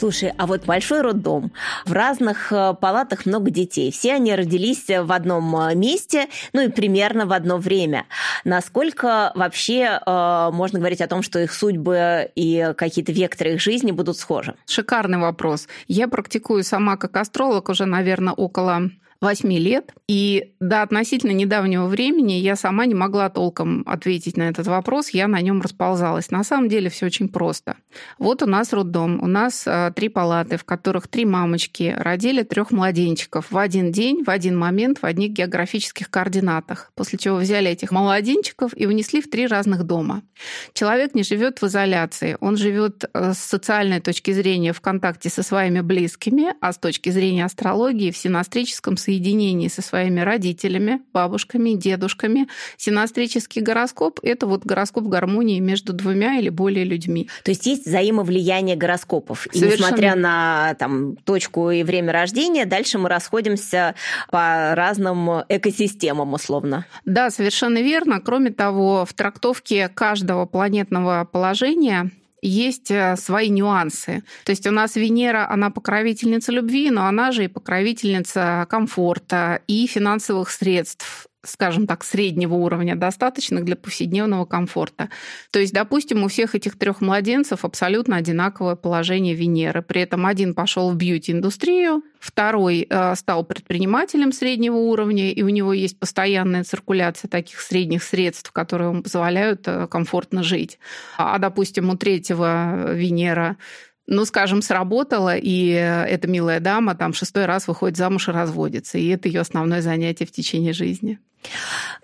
Слушай, а вот большой роддом, в разных э, палатах много детей, все они родились в одном э, месте, ну и примерно в одно время. Насколько вообще э, можно говорить о том, что их судьбы и какие-то векторы их жизни будут схожи? Шикарный вопрос. Я практикую сама как астролог уже, наверное, около 8 лет. И до относительно недавнего времени я сама не могла толком ответить на этот вопрос, я на нем расползалась. На самом деле все очень просто. Вот у нас роддом, у нас э, три палаты, в которых три мамочки родили трех младенчиков в один день, в один момент, в одних географических координатах. После чего взяли этих младенчиков и унесли в три разных дома. Человек не живет в изоляции, он живет э, с социальной точки зрения в контакте со своими близкими, а с точки зрения астрологии в синастрическом соединении соединении со своими родителями, бабушками, дедушками. Синастрический гороскоп – это вот гороскоп гармонии между двумя или более людьми. То есть есть взаимовлияние гороскопов. И несмотря на там, точку и время рождения, дальше мы расходимся по разным экосистемам, условно. Да, совершенно верно. Кроме того, в трактовке каждого планетного положения есть э, свои нюансы. То есть у нас Венера, она покровительница любви, но она же и покровительница комфорта и финансовых средств скажем так, среднего уровня, достаточных для повседневного комфорта. То есть, допустим, у всех этих трех младенцев абсолютно одинаковое положение Венеры. При этом один пошел в бьюти-индустрию, второй э, стал предпринимателем среднего уровня, и у него есть постоянная циркуляция таких средних средств, которые ему позволяют э, комфортно жить. А, допустим, у третьего Венера ну, скажем, сработала, и эта милая дама там шестой раз выходит замуж и разводится. И это ее основное занятие в течение жизни.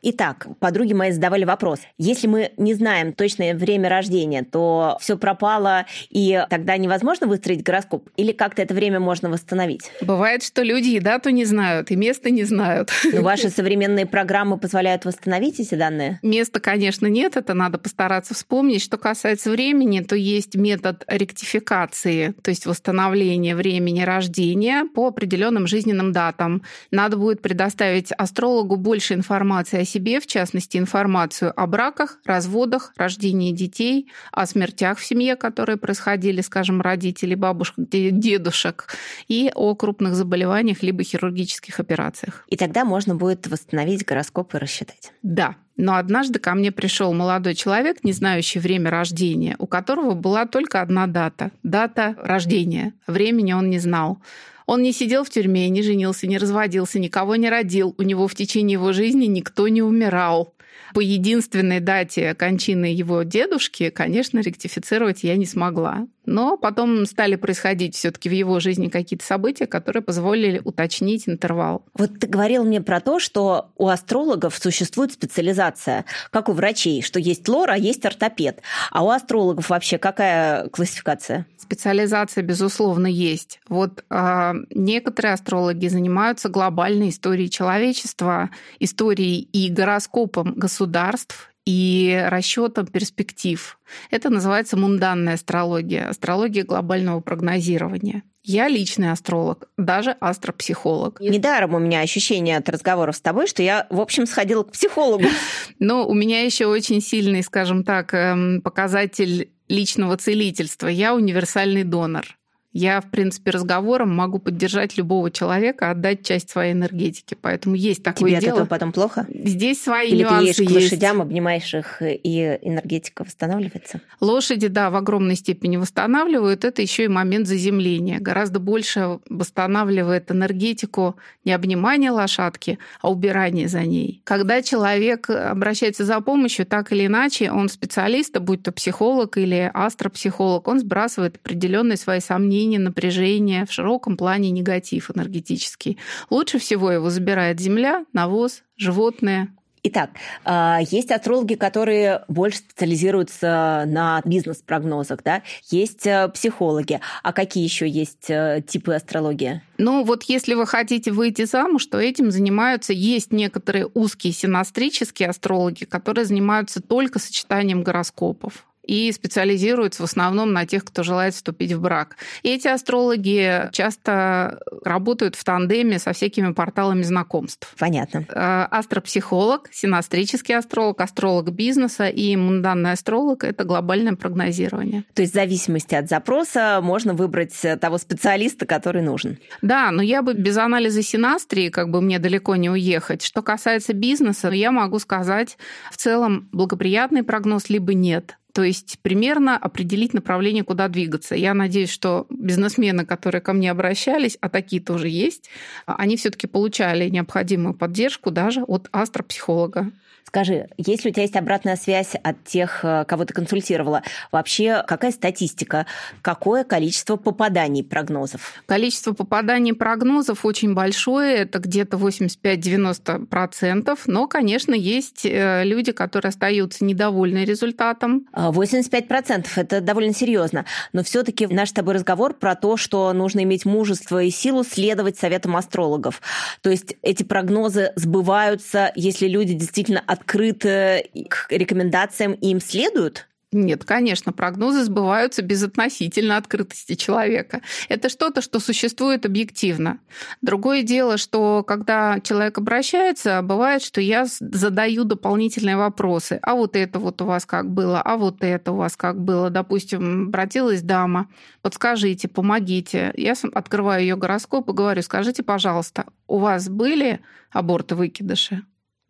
Итак, подруги мои задавали вопрос. Если мы не знаем точное время рождения, то все пропало, и тогда невозможно выстроить гороскоп? Или как-то это время можно восстановить? Бывает, что люди и дату не знают, и место не знают. Но ваши современные программы позволяют восстановить эти данные? Места, конечно, нет, это надо постараться вспомнить. Что касается времени, то есть метод ректификации, то есть восстановления времени рождения по определенным жизненным датам. Надо будет предоставить астрологу больше информации о себе, в частности, информацию о браках, разводах, рождении детей, о смертях в семье, которые происходили, скажем, родителей, бабушек, дедушек, и о крупных заболеваниях либо хирургических операциях. И тогда можно будет восстановить гороскоп и рассчитать. Да, но однажды ко мне пришел молодой человек, не знающий время рождения, у которого была только одна дата – дата рождения. Времени он не знал. Он не сидел в тюрьме, не женился, не разводился, никого не родил. У него в течение его жизни никто не умирал. По единственной дате кончины его дедушки, конечно, ректифицировать я не смогла. Но потом стали происходить все-таки в его жизни какие-то события, которые позволили уточнить интервал. Вот ты говорил мне про то, что у астрологов существует специализация, как у врачей, что есть лор, а есть ортопед. А у астрологов вообще какая классификация? Специализация, безусловно, есть. Вот э, некоторые астрологи занимаются глобальной историей человечества, историей и гороскопом государств и расчетом перспектив. Это называется мунданная астрология, астрология глобального прогнозирования. Я личный астролог, даже астропсихолог. Недаром у меня ощущение от разговоров с тобой, что я, в общем, сходила к психологу. Но у меня еще очень сильный, скажем так, эм, показатель личного целительства. Я универсальный донор. Я, в принципе, разговором могу поддержать любого человека, отдать часть своей энергетики. Поэтому есть такое Тебе дело. от этого потом плохо? Здесь свои Или нюансы ты едешь к лошадям, обнимаешь их, и энергетика восстанавливается? Лошади, да, в огромной степени восстанавливают. Это еще и момент заземления. Гораздо больше восстанавливает энергетику не обнимание лошадки, а убирание за ней. Когда человек обращается за помощью, так или иначе, он специалист, будь то психолог или астропсихолог, он сбрасывает определенные свои сомнения, напряжение, в широком плане негатив энергетический. Лучше всего его забирает земля, навоз, животные, Итак, а, есть астрологи, которые больше специализируются на бизнес-прогнозах, да? Есть э, психологи. А какие еще есть э, типы астрологии? Ну, вот если вы хотите выйти замуж, то этим занимаются. Есть некоторые узкие синастрические астрологи, которые занимаются только сочетанием гороскопов и специализируются в основном на тех, кто желает вступить в брак. И эти астрологи часто работают в тандеме со всякими порталами знакомств. Понятно. Э, астропсихолог, синастрический астролог, астролог бизнеса и мунданный астролог — это глобальное прогнозирование. То есть в зависимости от запроса можно выбрать того специалиста, который нужен. Да, но я бы без анализа синастрии, как бы мне далеко не уехать. Что касается бизнеса, я могу сказать в целом благоприятный прогноз либо нет. То есть примерно определить направление, куда двигаться. Я надеюсь, что бизнесмены, которые ко мне обращались, а такие тоже есть, они все-таки получали необходимую поддержку даже от астропсихолога. Скажи, если у тебя есть обратная связь от тех, э, кого ты консультировала, вообще какая статистика, какое количество попаданий прогнозов? Количество попаданий прогнозов очень большое, это где-то 85-90%, но, конечно, есть э, люди, которые остаются недовольны результатом. 85% – это довольно серьезно, но все-таки наш с тобой разговор про то, что нужно иметь мужество и силу следовать советам астрологов. То есть эти прогнозы сбываются, если люди действительно открыты к рекомендациям им следуют? Нет, конечно, прогнозы сбываются без относительно открытости человека. Это что-то, что существует объективно. Другое дело, что когда человек обращается, бывает, что я задаю дополнительные вопросы. А вот это вот у вас как было? А вот это у вас как было? Допустим, обратилась дама, подскажите, помогите. Я открываю ее гороскоп и говорю, скажите, пожалуйста, у вас были аборты-выкидыши?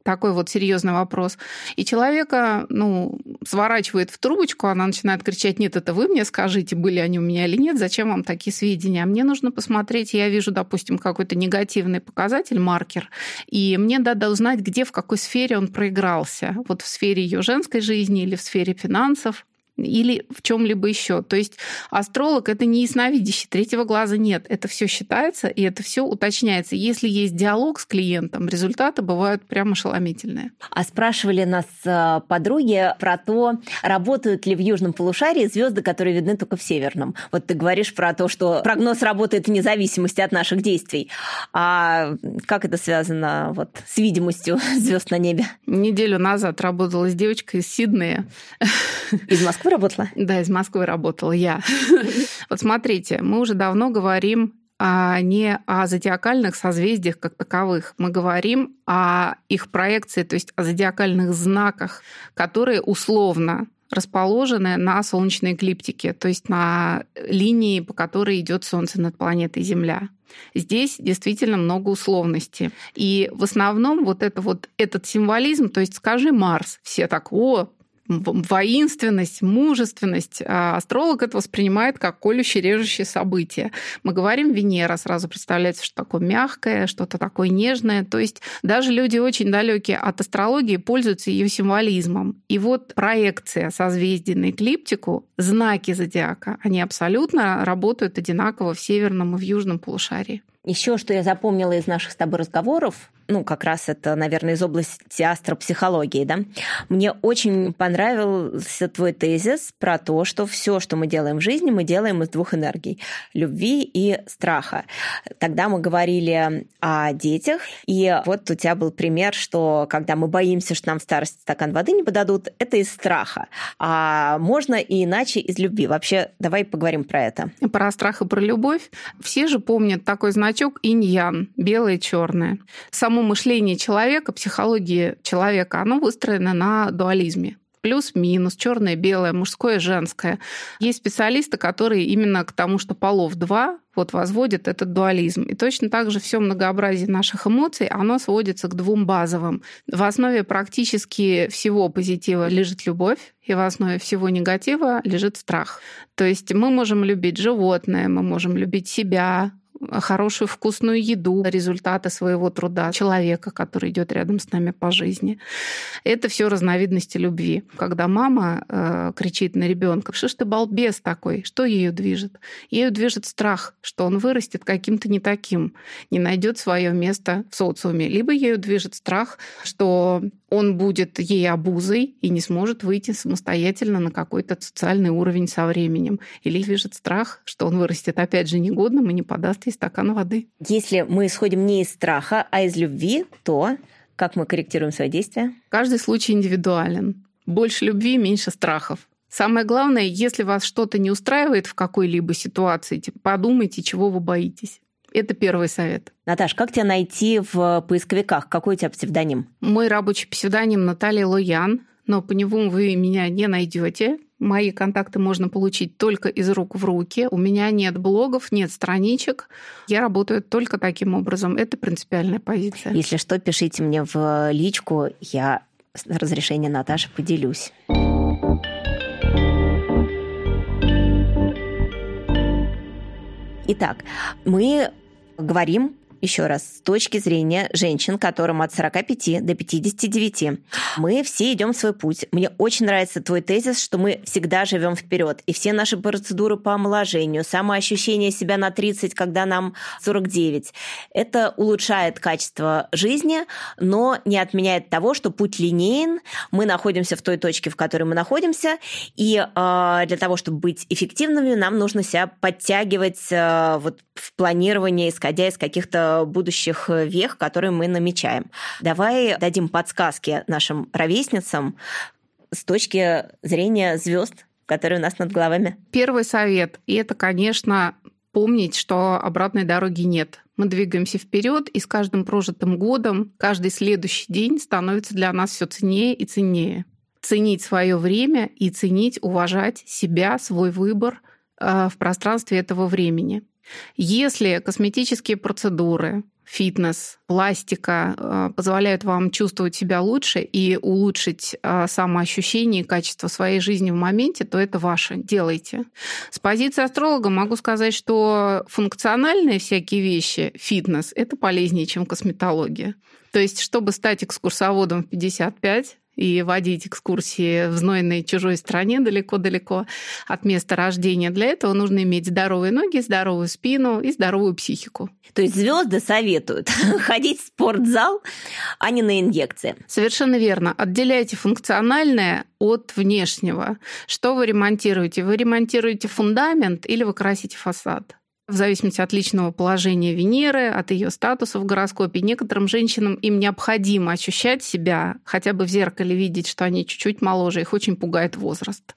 Такой вот серьезный вопрос. И человека, ну, сворачивает в трубочку, она начинает кричать, нет, это вы мне скажите, были они у меня или нет, зачем вам такие сведения? А мне нужно посмотреть, я вижу, допустим, какой-то негативный показатель, маркер, и мне надо узнать, где, в какой сфере он проигрался. Вот в сфере ее женской жизни или в сфере финансов или в чем-либо еще. То есть астролог это не ясновидящий, третьего глаза нет. Это все считается и это все уточняется. Если есть диалог с клиентом, результаты бывают прямо ошеломительные. А спрашивали нас э, подруги про то, работают ли в южном полушарии звезды, которые видны только в северном. Вот ты говоришь про то, что прогноз работает вне зависимости от наших действий. А как это связано вот с видимостью звезд на небе? Неделю назад работала с девочкой из Сиднея. Из Москвы Москвы работала? Да, из Москвы работала я. Вот смотрите, мы уже давно говорим а не о зодиакальных созвездиях как таковых. Мы говорим о их проекции, то есть о зодиакальных знаках, которые условно расположены на солнечной эклиптике, то есть на линии, по которой идет Солнце над планетой Земля. Здесь действительно много условностей. И в основном вот, это вот этот символизм, то есть скажи Марс, все так, о, воинственность, мужественность. А астролог это воспринимает как колющее, режущее событие. Мы говорим Венера, сразу представляется, что такое мягкое, что-то такое нежное. То есть даже люди очень далекие от астрологии пользуются ее символизмом. И вот проекция созвездий на эклиптику, знаки зодиака, они абсолютно работают одинаково в северном и в южном полушарии. Еще что я запомнила из наших с тобой разговоров, ну, как раз это, наверное, из области астропсихологии, да, мне очень понравился твой тезис про то, что все, что мы делаем в жизни, мы делаем из двух энергий – любви и страха. Тогда мы говорили о детях, и вот у тебя был пример, что когда мы боимся, что нам в старости стакан воды не подадут, это из страха. А можно и иначе из любви. Вообще, давай поговорим про это. Про страх и про любовь. Все же помнят такой значок инь-ян, белое и черное. Само само мышление человека, психология человека, оно выстроено на дуализме плюс-минус, черное, белое, мужское, женское. Есть специалисты, которые именно к тому, что полов два, вот возводят этот дуализм. И точно так же все многообразие наших эмоций, оно сводится к двум базовым. В основе практически всего позитива лежит любовь, и в основе всего негатива лежит страх. То есть мы можем любить животное, мы можем любить себя, хорошую вкусную еду, результаты своего труда человека, который идет рядом с нами по жизни. Это все разновидности любви. Когда мама э, кричит на ребенка, что ж ты балбес такой, что ее движет? Ею движет страх, что он вырастет каким-то не таким, не найдет свое место в социуме. Либо ею движет страх, что он будет ей обузой и не сможет выйти самостоятельно на какой-то социальный уровень со временем. Или движет страх, что он вырастет опять же негодным и не подаст и стакан воды. Если мы исходим не из страха, а из любви, то как мы корректируем свои действия? Каждый случай индивидуален. Больше любви, меньше страхов. Самое главное, если вас что-то не устраивает в какой-либо ситуации, типа, подумайте, чего вы боитесь. Это первый совет. Наташ, как тебя найти в поисковиках? Какой у тебя псевдоним? Мой рабочий псевдоним Наталья Лоян, но по нему вы меня не найдете. Мои контакты можно получить только из рук в руки. У меня нет блогов, нет страничек. Я работаю только таким образом. Это принципиальная позиция. Если что, пишите мне в личку. Я с разрешения Наташи поделюсь. Итак, мы говорим еще раз, с точки зрения женщин, которым от 45 до 59, мы все идем свой путь. Мне очень нравится твой тезис, что мы всегда живем вперед. И все наши процедуры по омоложению, самоощущение себя на 30, когда нам 49, это улучшает качество жизни, но не отменяет того, что путь линеен, мы находимся в той точке, в которой мы находимся, и э, для того, чтобы быть эффективными, нам нужно себя подтягивать э, вот в планировании, исходя из каких-то будущих вех, которые мы намечаем. Давай дадим подсказки нашим ровесницам с точки зрения звезд, которые у нас над головами. Первый совет, и это, конечно, помнить, что обратной дороги нет. Мы двигаемся вперед, и с каждым прожитым годом каждый следующий день становится для нас все ценнее и ценнее. Ценить свое время и ценить, уважать себя, свой выбор э, в пространстве этого времени. Если косметические процедуры, фитнес, пластика э, позволяют вам чувствовать себя лучше и улучшить э, самоощущение и качество своей жизни в моменте, то это ваше. Делайте. С позиции астролога могу сказать, что функциональные всякие вещи, фитнес, это полезнее, чем косметология. То есть, чтобы стать экскурсоводом в 55, и водить экскурсии в знойной чужой стране далеко-далеко от места рождения. Для этого нужно иметь здоровые ноги, здоровую спину и здоровую психику. То есть звезды советуют ходить в спортзал, а не на инъекции. Совершенно верно. Отделяйте функциональное от внешнего. Что вы ремонтируете? Вы ремонтируете фундамент или вы красите фасад? В зависимости от личного положения Венеры, от ее статуса в гороскопе. Некоторым женщинам им необходимо ощущать себя, хотя бы в зеркале видеть, что они чуть-чуть моложе, их очень пугает возраст.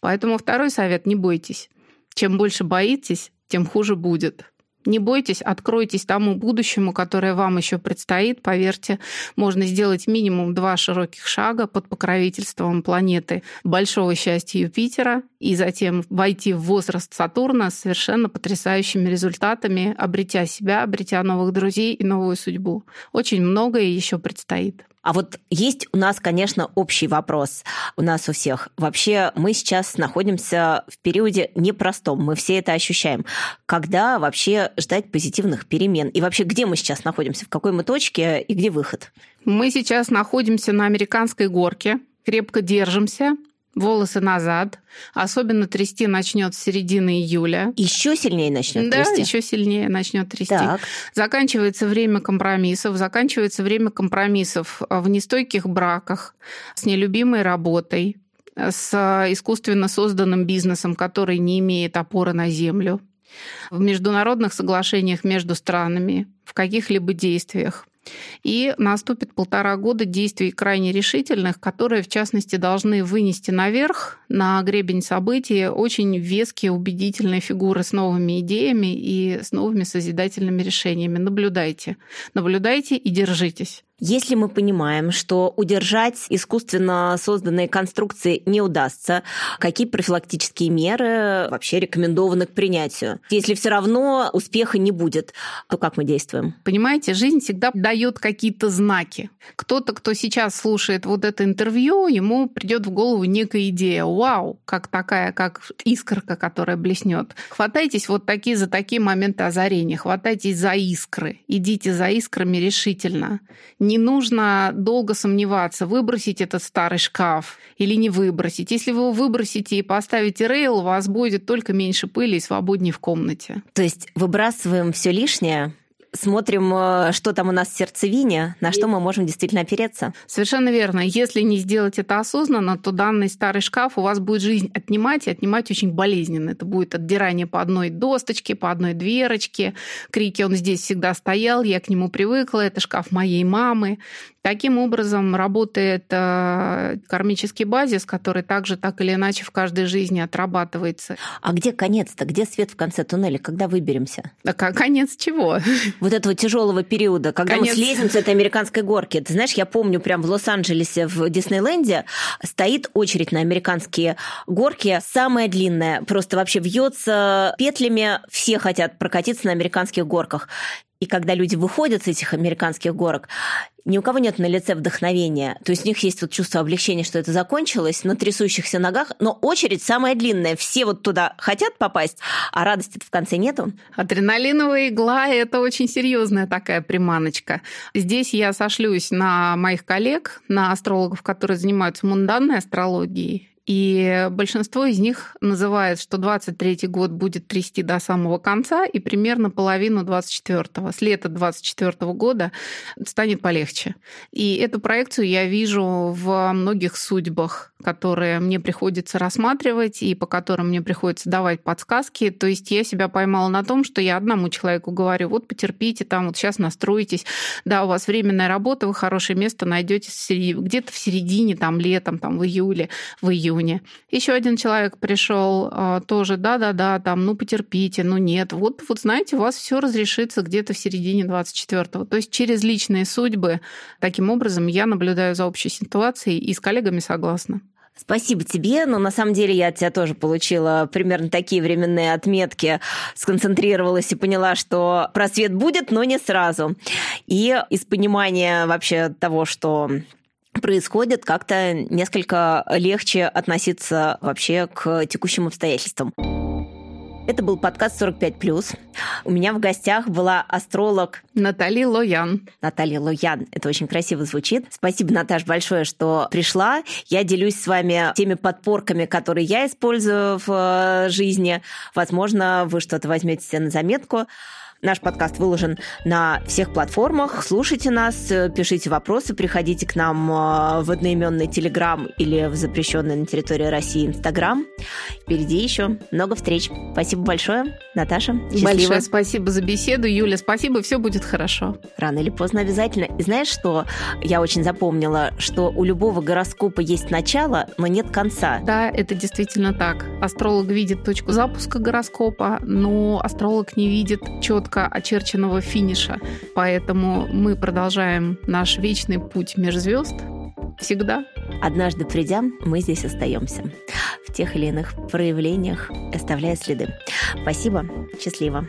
Поэтому второй совет – не бойтесь. Чем больше боитесь, тем хуже будет. Не бойтесь, откройтесь тому будущему, которое вам еще предстоит. Поверьте, можно сделать минимум два широких шага под покровительством планеты большого счастья Юпитера и затем войти в возраст Сатурна с совершенно потрясающими результатами, обретя себя, обретя новых друзей и новую судьбу. Очень многое еще предстоит. А вот есть у нас, конечно, общий вопрос у нас у всех. Вообще мы сейчас находимся в периоде непростом, мы все это ощущаем. Когда вообще ждать позитивных перемен? И вообще где мы сейчас находимся, в какой мы точке и где выход? Мы сейчас находимся на американской горке, крепко держимся, волосы назад. Особенно трясти начнет с середины июля. Еще сильнее начнет да, трясти. еще сильнее начнет трясти. Так. Заканчивается время компромиссов, заканчивается время компромиссов в нестойких браках, с нелюбимой работой, с искусственно созданным бизнесом, который не имеет опоры на землю, в международных соглашениях между странами, в каких-либо действиях. И наступит полтора года действий крайне решительных, которые, в частности, должны вынести наверх, на гребень событий, очень веские, убедительные фигуры с новыми идеями и с новыми созидательными решениями. Наблюдайте. Наблюдайте и держитесь. Если мы понимаем, что удержать искусственно созданные конструкции не удастся, какие профилактические меры вообще рекомендованы к принятию? Если все равно успеха не будет, то как мы действуем? Понимаете, жизнь всегда дает какие-то знаки. Кто-то, кто сейчас слушает вот это интервью, ему придет в голову некая идея. Вау, как такая, как искорка, которая блеснет. Хватайтесь вот такие за такие моменты озарения, хватайтесь за искры, идите за искрами решительно не нужно долго сомневаться, выбросить этот старый шкаф или не выбросить. Если вы его выбросите и поставите рейл, у вас будет только меньше пыли и свободнее в комнате. То есть выбрасываем все лишнее, смотрим, э, что там у нас в сердцевине, на что мы можем действительно опереться. Совершенно верно. Если не сделать это осознанно, то данный старый шкаф у вас будет жизнь отнимать, и отнимать очень болезненно. Это будет отдирание по одной досточке, по одной дверочке. Крики «он здесь всегда стоял», «я к нему привыкла», «это шкаф моей мамы». Таким образом работает э, кармический базис, который также так или иначе в каждой жизни отрабатывается. А где конец-то? Где свет в конце туннеля? Когда выберемся? А конец чего? Вот этого тяжелого периода, когда конец... мы слезем с этой американской горки. Ты знаешь, я помню, прям в Лос-Анджелесе, в Диснейленде, стоит очередь на американские горки, самая длинная, просто вообще вьется петлями, все хотят прокатиться на американских горках. И когда люди выходят с этих американских горок, ни у кого нет на лице вдохновения. То есть у них есть вот чувство облегчения, что это закончилось, на трясущихся ногах, но очередь самая длинная. Все вот туда хотят попасть, а радости в конце нету. Адреналиновая игла – это очень серьезная такая приманочка. Здесь я сошлюсь на моих коллег, на астрологов, которые занимаются мунданной астрологией. И большинство из них называет, что 23 год будет трясти до самого конца и примерно половину 24-го. С лета 24 -го года станет полегче. И эту проекцию я вижу в многих судьбах, которые мне приходится рассматривать и по которым мне приходится давать подсказки. То есть я себя поймала на том, что я одному человеку говорю, вот потерпите, там вот сейчас настроитесь, да, у вас временная работа, вы хорошее место найдете где-то в середине, там летом, там в июле, в июне. Еще один человек пришел а, тоже, да-да-да, там, ну потерпите, ну нет. Вот, вот знаете, у вас все разрешится где-то в середине 24-го. То есть через личные судьбы. Таким образом, я наблюдаю за общей ситуацией и с коллегами согласна. Спасибо тебе, но на самом деле я от тебя тоже получила примерно такие временные отметки, сконцентрировалась и поняла, что просвет будет, но не сразу. И из понимания вообще того, что происходит, как-то несколько легче относиться вообще к текущим обстоятельствам. Это был подкаст 45+. У меня в гостях была астролог Наталья Лоян. Наталья Лоян. Это очень красиво звучит. Спасибо, Наташ, большое, что пришла. Я делюсь с вами теми подпорками, которые я использую в э, жизни. Возможно, вы что-то возьмете себе на заметку. Наш подкаст выложен на всех платформах. Слушайте нас, пишите вопросы, приходите к нам э, в одноименный Телеграм или в запрещенный на территории России Инстаграм. Впереди еще много встреч. Спасибо большое, Наташа. Счастливо. Большое спасибо за беседу. Юля, спасибо, все будет хорошо. Рано или поздно обязательно. И знаешь, что я очень запомнила? Что у любого гороскопа есть начало, но нет конца. Да, это действительно так. Астролог видит точку запуска гороскопа, но астролог не видит четко четко очерченного финиша. Поэтому мы продолжаем наш вечный путь межзвезд всегда. Однажды придя, мы здесь остаемся в тех или иных проявлениях, оставляя следы. Спасибо. Счастливо.